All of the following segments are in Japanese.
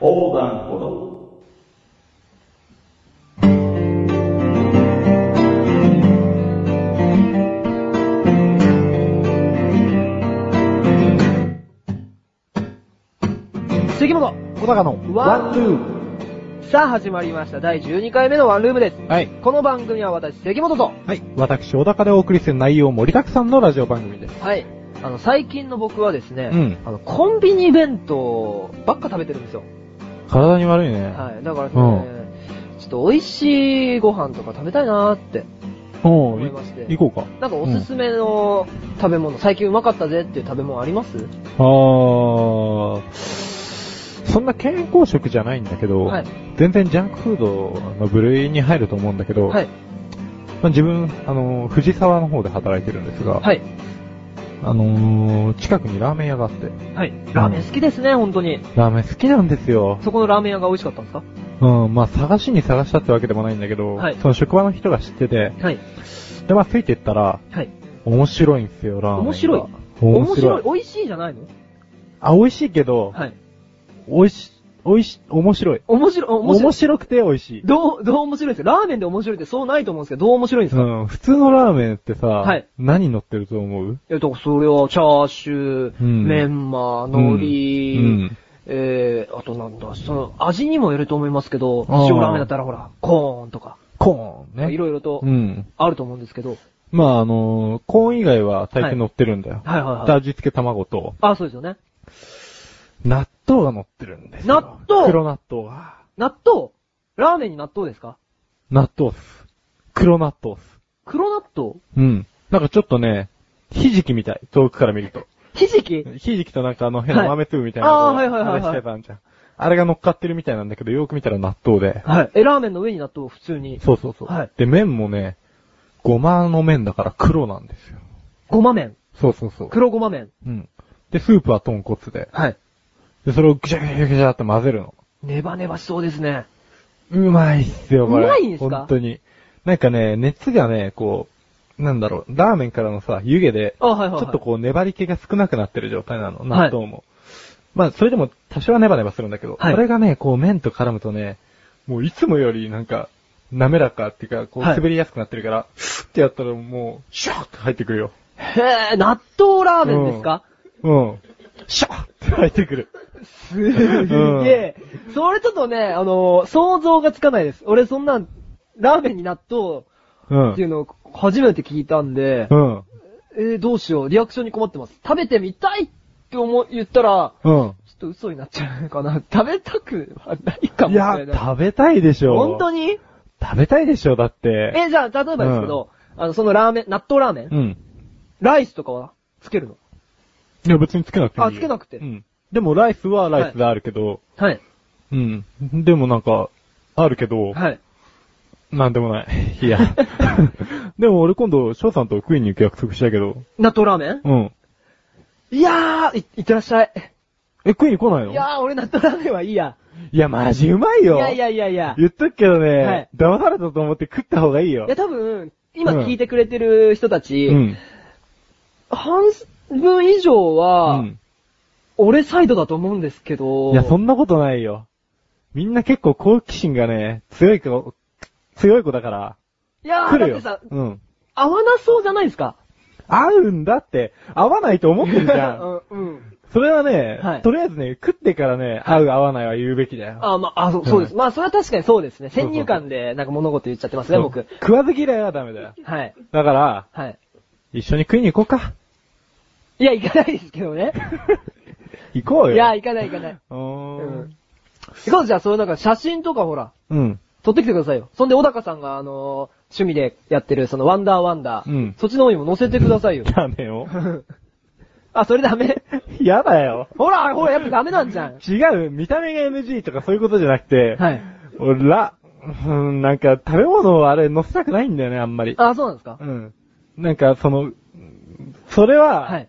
横断歩道。杉本小高のワンルームさあ始まりました第12回目のワンルームです。はい。この番組は私、関本と、はい。私、小高でお送りする内容盛りだくさんのラジオ番組です。はい。あの、最近の僕はですね、うんあの、コンビニ弁当ばっか食べてるんですよ。体に悪いね。はい。だからですね、ちょっと美味しいご飯とか食べたいなーっておー思いまして。い行こうか。なんかおすすめの食べ物、最近うまかったぜっていう食べ物あります？あー、そんな健康食じゃないんだけど、はい。全然ジャンクフードの部類に入ると思うんだけど、はい。まあ、自分、あの、藤沢の方で働いてるんですが、はい。あのー、近くにラーメン屋があって、はい。ラーメン好きですね、本当に。ラーメン好きなんですよ。そこのラーメン屋が美味しかったんですか？うん、まあ探しに探したってわけでもないんだけど、はいその職場の人が知ってて、はい。で、まあついてったら、はい。面白いんですよ、ラーメンが。面白い面面白い。白い。美味しいじゃないの？あ、美味しいけど、はい。美味し、美味し、面白い。面白い、面白い。面白くて美味しい。どう、どう面白いですか？ラーメンで面白いってそうないと思うんですけど、どう面白いんですか、いうん、普通のラーメンってさ、はい何乗ってると思う？や、だからそれは、チャーシュー、うんメンマ、海苔、うん。えー、あとなんだ、その、味にもよると思いますけど、塩ラーメンだったらほら、コーンとか、コーンね。いろいろとうん。あると思うんですけど、まああのーコーン以外は大抵乗ってるんだよ。はいはいはいで味付け卵と、あ、そうですよね。納豆が乗ってるんですよ。納豆？黒納豆が。納豆？ラーメンに納豆ですか？納豆っす。黒納豆っす。黒納豆？うん。なんかちょっとね、ひじきみたい。遠くから見ると。ひじき？ひじきとなんかあの変なはい豆粒みたいな。あーはいはいはいはいあれしてたんじゃん。あれが乗っかってるみたいなんだけど、よく見たら納豆で。はい。え、ラーメンの上に納豆普通に。そうそうそう。はいで、麺もね、ごまの麺だから黒なんですよ。ごま麺？そうそうそう。黒ごま麺？うん。で、スープは豚骨で。はい。で、それをぐちゃぐちゃぐちゃって混ぜるの。ネバネバしそうですね。うまいっすよ、これ。うまいんですか？本当に。なんかね、熱がね、こう、なんだろう、ラーメンからのさ、湯気で、あ、はいはい、はい。ちょっとこう粘り気が少なくなってる状態なの、はい納豆も。まあ、それでも多少はネバネバするんだけど、はいそれがね、こう麺と絡むとね、もういつもよりなんか、滑らかっていうか、こうはい滑りやすくなってるから、ふってやったらもう、シャーって入ってくるよ。へぇ、納豆ラーメンですか、うん。シャーって入ってくる。すげえ。それちょっとね、あのー想像がつかないです。俺そんなん、ラーメンに納豆うんってい。うのを初めて聞いたんで、うん。えー、どうしよう、リアクションに困ってます。食べてみたいって思、言ったら、うん。ちょっと嘘になっちゃうのかな。食べたくはないかもいやしれない。、食べたいでしょ。本当に？食べたいでしょ、だって。え、じゃあ、例えばですけど、あの、そのラーメン、納豆ラーメン、うん。ライスとかはつけるの？いや、別につけなくていいよ。あつけなくてうん。でも、ライスはライスであるけど、はい。うん。でもなんか、あるけど、はい。なんでもない。いや。でも俺今度、翔さんと食いに行く約束したけど、納豆ラーメン？うん。いやー、い、いってらっしゃい。え、食いに来ないの？いやー、俺納豆ラーメンはいいや。いや、マジうまいよ。いやいやいやいや。言っとくけどね、はい騙されたと思って食った方がいいよいや、。多分、今聞いてくれてる人たち、うん。半分以上うは、ん。俺サイドだと思うんですけど、いや、そんなことないよ。みんな結構好奇心がね、強い子、強い子だから、いやー、だってさ。、うん。合わなそうじゃないですか。合うんだって、合わないと思ってるじゃん。うん、うん。それはね、はいとりあえずね、食ってからね、合う合わないは言うべきだよ。あ、まあ、あ、そうそうです。まあ、それは確かにそうですね。先入観で、なんか物事言っちゃってますね、僕。食わず嫌いはダメだよ。はい。だから、はい。一緒に食いに行こうか。いや、行かないですけどね。行こうよ。いや、行かない行かない。うーん。行こうじゃあ、それなんか写真とかほら、うん。撮ってきてくださいよ。そんで、小高さんが、あのー趣味でやってる、その、ワンダーワンダー。うんそっちの方にも載せてくださいよ。ダメよ。あ、それダメ？やだよ。ほら、ほら、やっぱダメなんじゃん。違う、見た目が NG とかそういうことじゃなくて、はい。俺ら、うん、なんか食べ物をあれ乗せたくないんだよね、あんまり。あ、そうなんですか？うん。なんかその、それは、はい。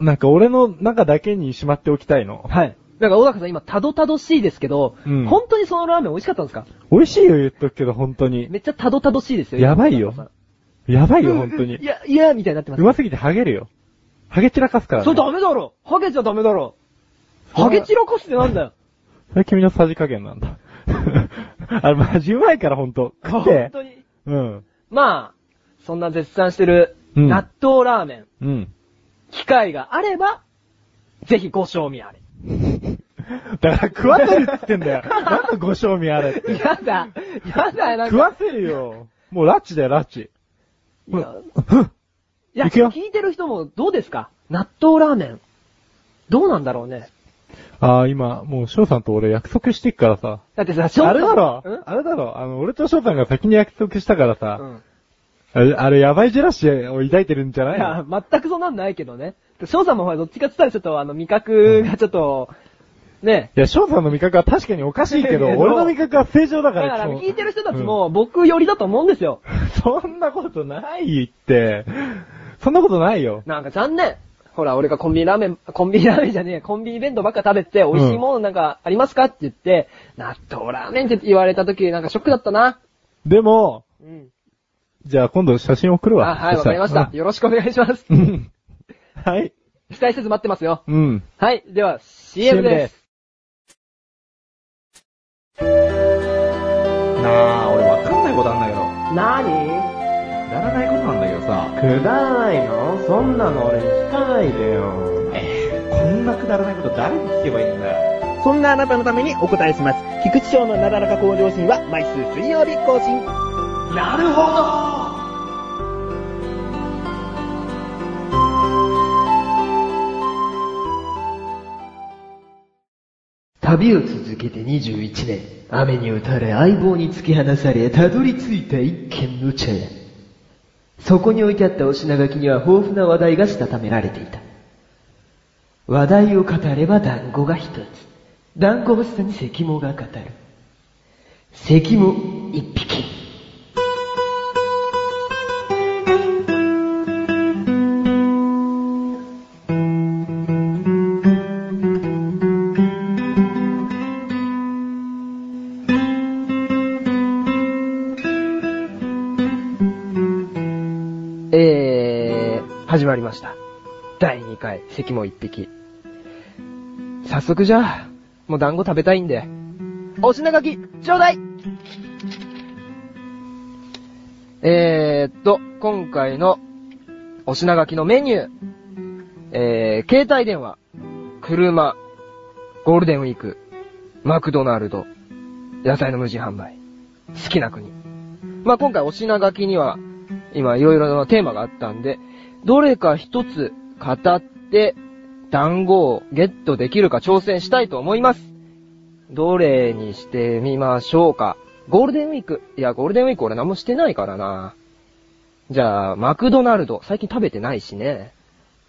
なんか俺の中だけにしまっておきたいの。はい。だから、小高さん今、たどたどしいですけど、うん本当にそのラーメン美味しかったんですか？美味しいよ言っとくけど、本当に。めっちゃたどたどしいですよ。やばいよやばいよ、ん本当にい。や、いや、みたいになってます。うますぎてハゲるよ。ハゲ散らかすから、ね。それダメだろハゲちゃダメだろハゲ散らかすってなんだよそれ君のさじ加減なんだ。あれマジうまいからほんと。食っ本て。当に。うん。まあ、そんな絶賛してる、うん納豆ラーメン、うん。機会があれば、ぜひご賞味あれ。だから食わせるって言ってんだよ。なんだご賞味あれって。やだ、やだ、なんか。食わせるよ。もうラッチだよ、ラッチ。いや、いや、いくよ聞いてる人もどうですか？納豆ラーメン。どうなんだろうね。ああ、今、もう翔さんと俺約束してっからさ。だってさ、ちょっとあれだろうん？あれだろあの、俺と翔さんが先に約束したからさ。うん。あれ、あれやばいジェラシーを抱いてるんじゃないいやの、全くそんなんないけどね。翔さんもほら、どっちかって言ったらちょっとあの、味覚がちょっと、ね。いや、翔さんの味覚は確かにおかしいけど、俺の味覚は正常だか、だから聞いてる人たちも僕寄りだと思うんですよ。そんなことないって。そんなことないよ。なんか残念。ほら、俺がコンビニラーメン、コンビニラーメンじゃねえ、コンビニ弁当ばっか食べて、美味しいものなんかありますかって言って、納豆ラーメンって言われた時なんかショックだったな。でも、うん。じゃあ今度写真送るわ。あ、はい、わかりました。よろしくお願いします。はい。期待せず待ってますよ。うん。はい、では、CM です。なあ、俺わかんないことあんだけど。なにくだらないことなんだけどさ。くだらないの？そんなの俺に聞かないでよ。えー、こんなくだらないこと誰に聞けばいいんだよ。そんなあなたのためにお答えします。菊池賞のなだらか向上心は毎週水曜日更新。なるほど旅を続けて21年、雨に打たれ相棒に突き放され、たどり着いた一軒の茶屋。そこに置いてあったお品書きには豊富な話題がしたためられていた。話題を語れば団子が一つ。団子欲しさに関もが語る。関も一匹。えー、始まりました。第2回、関も一匹。早速じゃあ、もう団子食べたいんで、お品書き、ちょうだい。えーっと、今回のお品書きのメニュー、えー、携帯電話、車、ゴールデンウィーク、マクドナルド、野菜の無人販売、好きな国。まあ、今回お品書きには、今いろいろなテーマがあったんで、どれか一つ語って、団子をゲットできるか挑戦したいと思います。どれにしてみましょうか。ゴールデンウィーク。いや、ゴールデンウィーク俺何もしてないからな。じゃあ、マクドナルド。最近食べてないしね。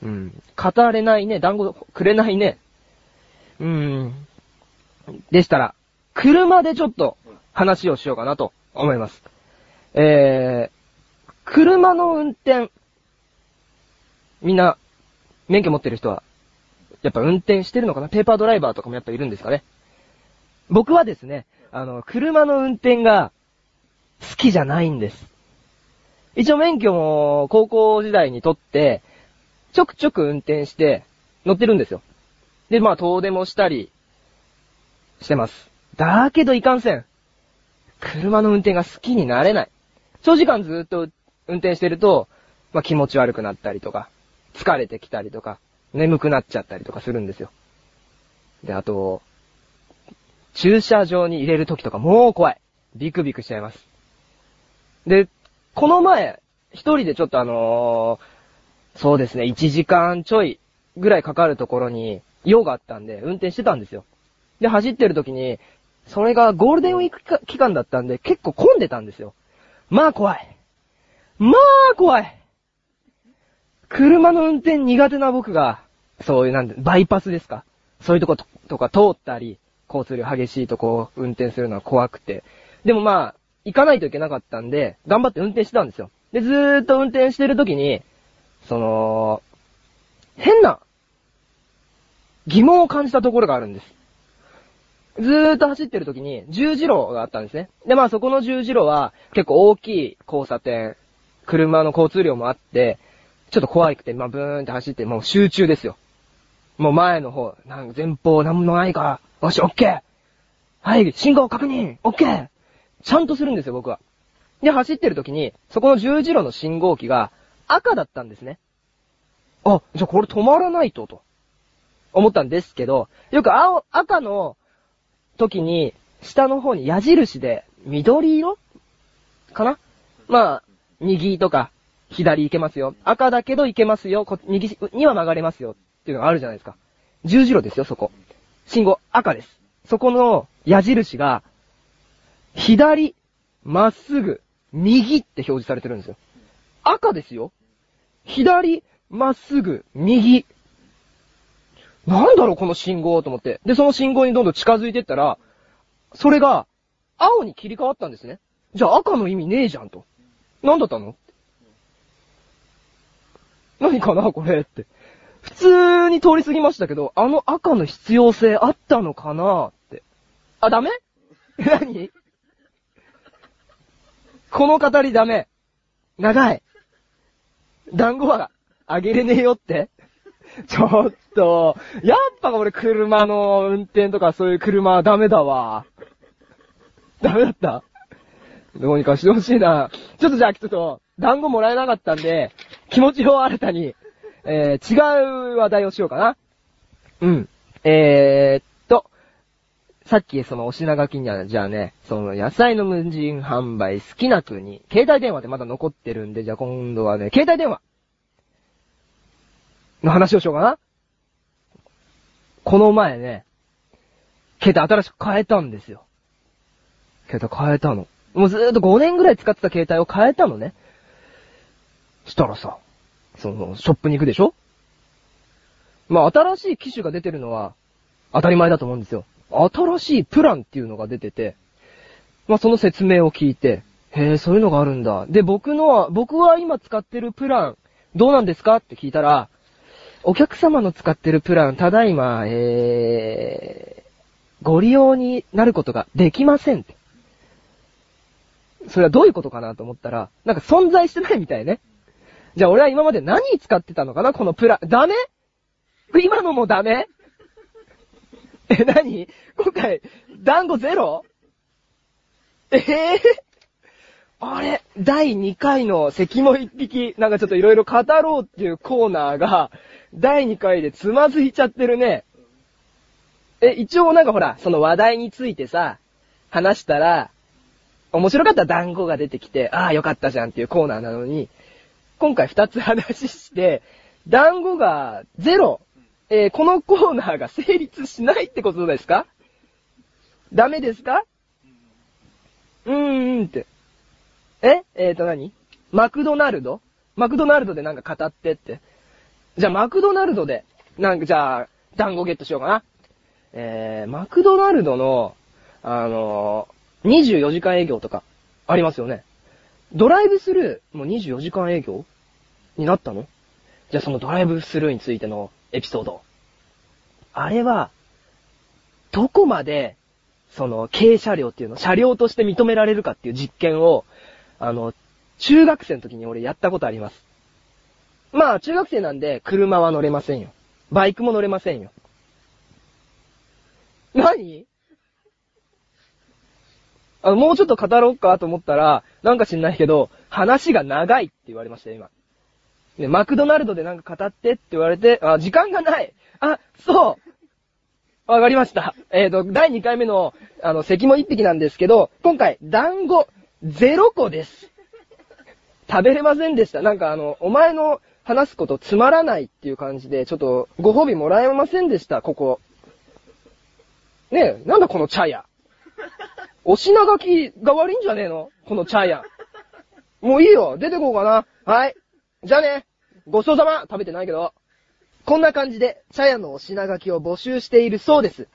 うん。語れないね。団子くれないね。うん。でしたら、車でちょっと話をしようかなと思います。えー、車の運転。みんな、免許持ってる人は、やっぱ運転してるのかな？ペーパードライバーとかもやっぱいるんですかね？僕はですね、あの、車の運転が好きじゃないんです。一応免許も高校時代に取って、ちょくちょく運転して乗ってるんですよ。で、まあ遠出もしたりしてます。だけどいかんせん。車の運転が好きになれない。長時間ずっと運転してると、まあ気持ち悪くなったりとか、疲れてきたりとか、眠くなっちゃったりとかするんですよ。で、あと、駐車場に入れるときとかもう怖い。ビクビクしちゃいます。で、この前、一人でちょっとあのーそうですね、1時間ちょいぐらいかかるところに用があったんで、運転してたんですよ。で、走ってるときに、それがゴールデンウィーク期間だったんで、結構混んでたんですよ。まあ怖い。まあ怖い。車の運転苦手な僕が、そういうなんで、バイパスですか？そういうとこととか通ったり、交通量激しいとこを運転するのは怖くて。でもまあ、行かないといけなかったんで、頑張って運転してたんですよ。で、ずーっと運転してるときに、その、変な、疑問を感じたところがあるんです。ずーっと走ってるときに、十字路があったんですね。で、まあそこの十字路は結構大きい交差点、車の交通量もあって、ちょっと怖くて、まあブーンって走って、もう集中ですよ。もう前の方、なん前方なんもないから、よし、オッケーはい、信号確認オッケーちゃんとするんですよ、僕は。で、走ってる時に、そこの十字路の信号機が赤だったんですね。あ、じゃあこれ止まらないと、と。思ったんですけど、よく青、赤の時に、下の方に矢印で、緑色？かな？まあ、右とか、左行けますよ。赤だけど行けますよ。右には曲がれますよ。っていうのがあるじゃないですか。十字路ですよ、そこ。信号赤です。そこの矢印が、左、まっすぐ、右って表示されてるんですよ。赤ですよ。左、まっすぐ、右。なんだろう、この信号と思って。で、その信号にどんどん近づいてったら、それが、青に切り替わったんですね。じゃあ赤の意味ねえじゃんと。なんだったの？何かなこれって。普通に通り過ぎましたけど、あの赤の必要性あったのかなって。あ、ダメ？何？この語りダメ。長い。団子はあげれねえよって。ちょっと、やっぱ俺車の運転とかそういう車はダメだわ。ダメだった？どうにかしてほしいな。ちょっとじゃあ、ちょっと、団子もらえなかったんで、気持ちを新たに、えー、違う話題をしようかな。うん。えー、っと、さっきそのお品書きには、じゃあね、その野菜の無人販売好きな国、携帯電話でまだ残ってるんで、じゃあ今度はね、携帯電話の話をしようかな。この前ね、携帯新しく変えたんですよ。携帯変えたの。もうずーっと5年ぐらい使ってた携帯を変えたのね。したらさ、その、ショップに行くでしょ？まあ、新しい機種が出てるのは、当たり前だと思うんですよ。新しいプランっていうのが出てて、まあ、その説明を聞いて、へえ、そういうのがあるんだ。で、僕のは、僕は今使ってるプラン、どうなんですかって聞いたら、お客様の使ってるプラン、ただいま、えー、ご利用になることができませんって。それはどういうことかなと思ったら、なんか存在してないみたいね。じゃあ俺は今まで何使ってたのかな？このプラ。ダメ？今のもダメ？え、何？今回、団子ゼロ？ええあれ？第2回の関も一匹、なんかちょっといろいろ語ろうっていうコーナーが、第2回でつまずいちゃってるね。え、一応なんかほら、その話題についてさ、話したら、面白かった団子が出てきて、ああ、よかったじゃんっていうコーナーなのに、今回二つ話して、団子がゼロ、えーこのコーナーが成立しないってことですか？ダメですか？うーんって。え？えーと何？マクドナルド？マクドナルドでなんか語ってって。じゃあマクドナルドで、なんかじゃあ、団子ゲットしようかな。えー、マクドナルドの、あのー、24時間営業とか、ありますよね。ドライブスルー、もう24時間営業になったの？じゃあそのドライブスルーについてのエピソード。あれは、どこまで、その、軽車両っていうの、車両として認められるかっていう実験を、あの、中学生の時に俺やったことあります。まあ、中学生なんで、車は乗れませんよ。バイクも乗れませんよ。何？あの、もうちょっと語ろうかと思ったら、なんか知んないけど、話が長いって言われましたよ、今。ね、マクドナルドでなんか語ってって言われて、あ、時間がないあ、そうわかりました。えっ、と、第2回目の、あの、関も一匹なんですけど、今回、団子、0個です。食べれませんでした。なんかあの、お前の話すことつまらないっていう感じで、ちょっと、ご褒美もらえませんでした、ここ。ねえ、なんだこの茶屋。お品書きが悪いんじゃねえの？この茶屋。もういいよ、出てこうかな。はい。じゃあね。ごちそうさま食べてないけど。こんな感じで、茶屋のお品書きを募集しているそうです。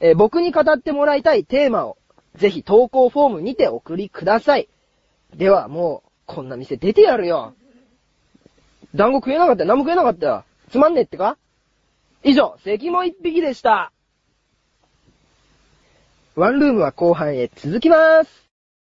えー僕に語ってもらいたいテーマを、ぜひ投稿フォームにて送りください。ではもう、こんな店出てやるよ。団子食えなかったよ。何も食えなかったよ。つまんねえってか？以上、関も一匹でした。ワンルームは後半へ続きます。